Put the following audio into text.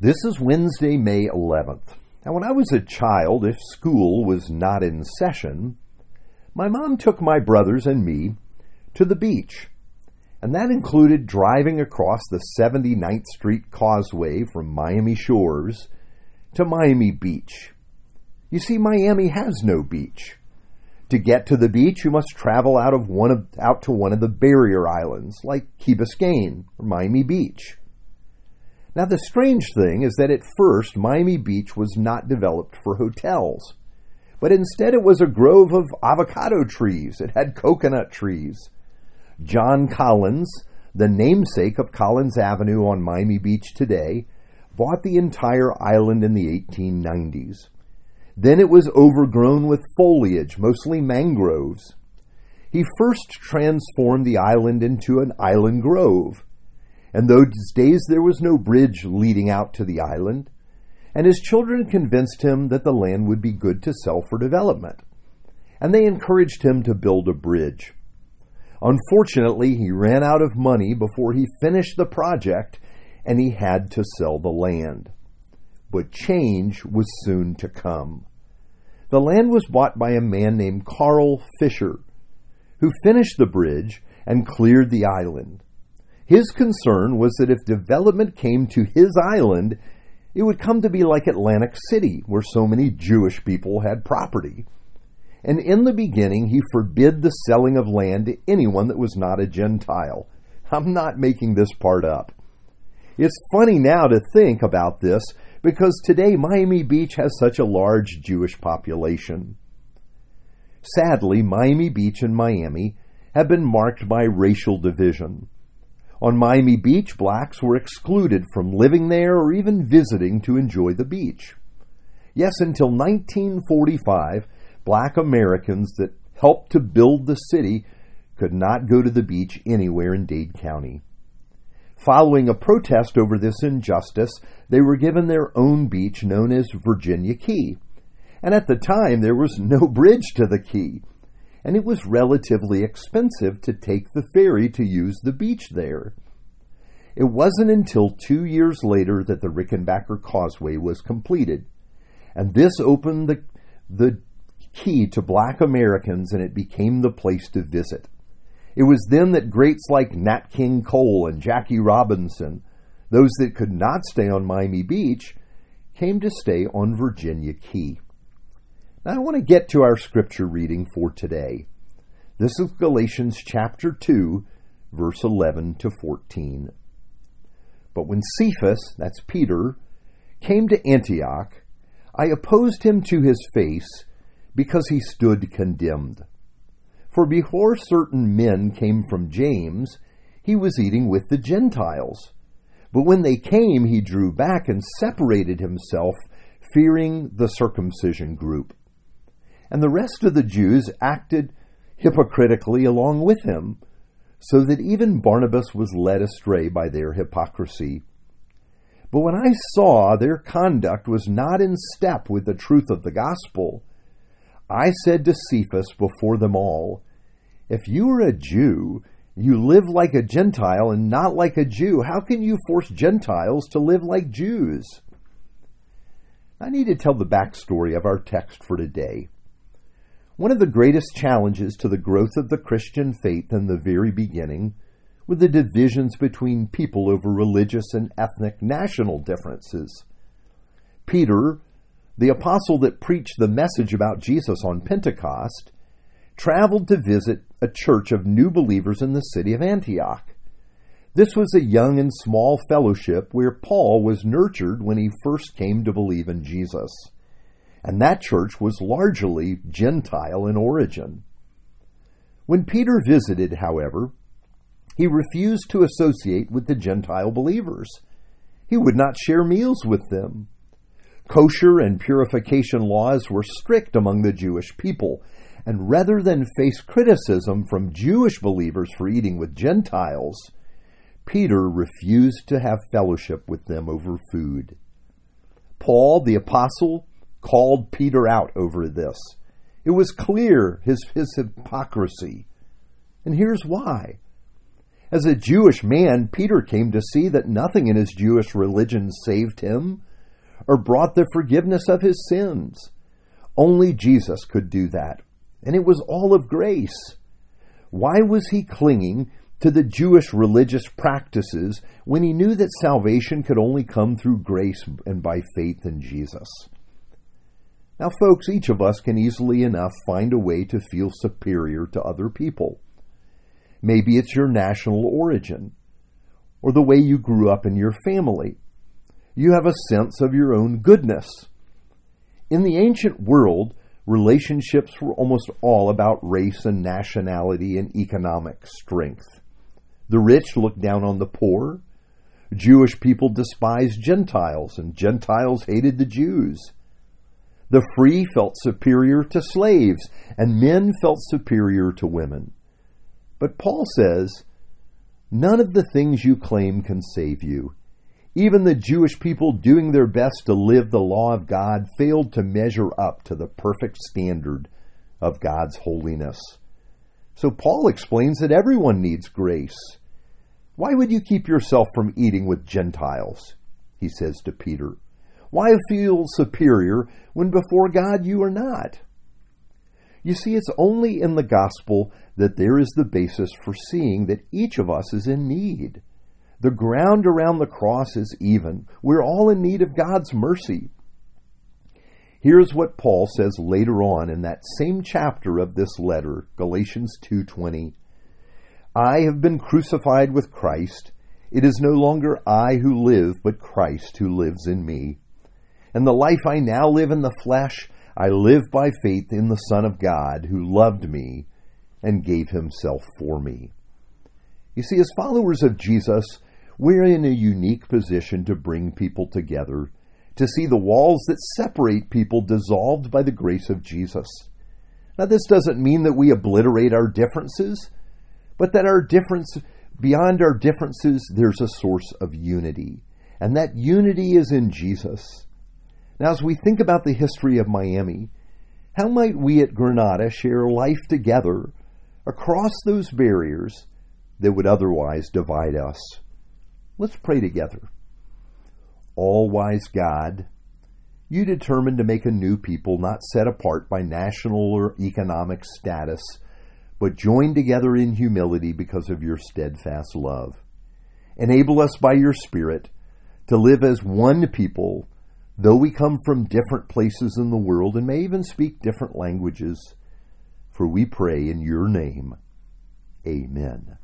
This is Wednesday, May 11th. Now, when I was a child, if school was not in session, my mom took my brothers and me to the beach. And that included driving across the 79th Street Causeway from Miami Shores to Miami Beach. You see, Miami has no beach. To get to the beach, you must travel out of one of, out to one of the barrier islands, like Key Biscayne or Miami Beach. Now, the strange thing is that at first, Miami Beach was not developed for hotels, but instead it was a grove of avocado trees. It had coconut trees. John Collins, the namesake of Collins Avenue on Miami Beach today, bought the entire island in the 1890s. Then it was overgrown with foliage, mostly mangroves. He first transformed the island into an island grove and those days there was no bridge leading out to the island, and his children convinced him that the land would be good to sell for development, and they encouraged him to build a bridge. Unfortunately, he ran out of money before he finished the project, and he had to sell the land. But change was soon to come. The land was bought by a man named Carl Fisher, who finished the bridge and cleared the island. His concern was that if development came to his island, it would come to be like Atlantic City, where so many Jewish people had property. And in the beginning, he forbid the selling of land to anyone that was not a Gentile. I'm not making this part up. It's funny now to think about this because today Miami Beach has such a large Jewish population. Sadly, Miami Beach and Miami have been marked by racial division. On Miami Beach, blacks were excluded from living there or even visiting to enjoy the beach. Yes, until 1945, black Americans that helped to build the city could not go to the beach anywhere in Dade County. Following a protest over this injustice, they were given their own beach known as Virginia Key. And at the time, there was no bridge to the key and it was relatively expensive to take the ferry to use the beach there. It wasn't until two years later that the Rickenbacker Causeway was completed, and this opened the, the key to black Americans and it became the place to visit. It was then that greats like Nat King Cole and Jackie Robinson, those that could not stay on Miami Beach, came to stay on Virginia Key. Now, I want to get to our scripture reading for today. This is Galatians chapter 2, verse 11 to 14. But when Cephas, that's Peter, came to Antioch, I opposed him to his face because he stood condemned. For before certain men came from James, he was eating with the Gentiles. But when they came, he drew back and separated himself, fearing the circumcision group and the rest of the Jews acted hypocritically along with him, so that even Barnabas was led astray by their hypocrisy. But when I saw their conduct was not in step with the truth of the gospel, I said to Cephas before them all, If you are a Jew, you live like a Gentile and not like a Jew. How can you force Gentiles to live like Jews? I need to tell the backstory of our text for today. One of the greatest challenges to the growth of the Christian faith in the very beginning were the divisions between people over religious and ethnic national differences. Peter, the apostle that preached the message about Jesus on Pentecost, traveled to visit a church of new believers in the city of Antioch. This was a young and small fellowship where Paul was nurtured when he first came to believe in Jesus and that church was largely Gentile in origin. When Peter visited, however, he refused to associate with the Gentile believers. He would not share meals with them. Kosher and purification laws were strict among the Jewish people, and rather than face criticism from Jewish believers for eating with Gentiles, Peter refused to have fellowship with them over food. Paul, the apostle, called Peter out over this. It was clear his, his hypocrisy. And here's why. As a Jewish man, Peter came to see that nothing in his Jewish religion saved him or brought the forgiveness of his sins. Only Jesus could do that, and it was all of grace. Why was he clinging to the Jewish religious practices when he knew that salvation could only come through grace and by faith in Jesus? Now, folks, each of us can easily enough find a way to feel superior to other people. Maybe it's your national origin, or the way you grew up in your family. You have a sense of your own goodness. In the ancient world, relationships were almost all about race and nationality and economic strength. The rich looked down on the poor. Jewish people despised Gentiles, and Gentiles hated the Jews. The free felt superior to slaves, and men felt superior to women. But Paul says, None of the things you claim can save you. Even the Jewish people doing their best to live the law of God failed to measure up to the perfect standard of God's holiness. So Paul explains that everyone needs grace. Why would you keep yourself from eating with Gentiles? He says to Peter. Why feel superior when before God you are not? You see, it's only in the gospel that there is the basis for seeing that each of us is in need. The ground around the cross is even. We're all in need of God's mercy. Here's what Paul says later on in that same chapter of this letter, Galatians 2:20. I have been crucified with Christ. It is no longer I who live, but Christ who lives in me. And the life I now live in the flesh, I live by faith in the Son of God who loved me and gave himself for me. You see, as followers of Jesus, we're in a unique position to bring people together, to see the walls that separate people dissolved by the grace of Jesus. Now, this doesn't mean that we obliterate our differences, but that our difference, beyond our differences, there's a source of unity. And that unity is in Jesus. Now, as we think about the history of Miami, how might we at Granada share life together across those barriers that would otherwise divide us? Let's pray together. All wise God, you determined to make a new people not set apart by national or economic status, but joined together in humility because of your steadfast love. Enable us by your Spirit to live as one people though we come from different places in the world and may even speak different languages, for we pray in your name. Amen.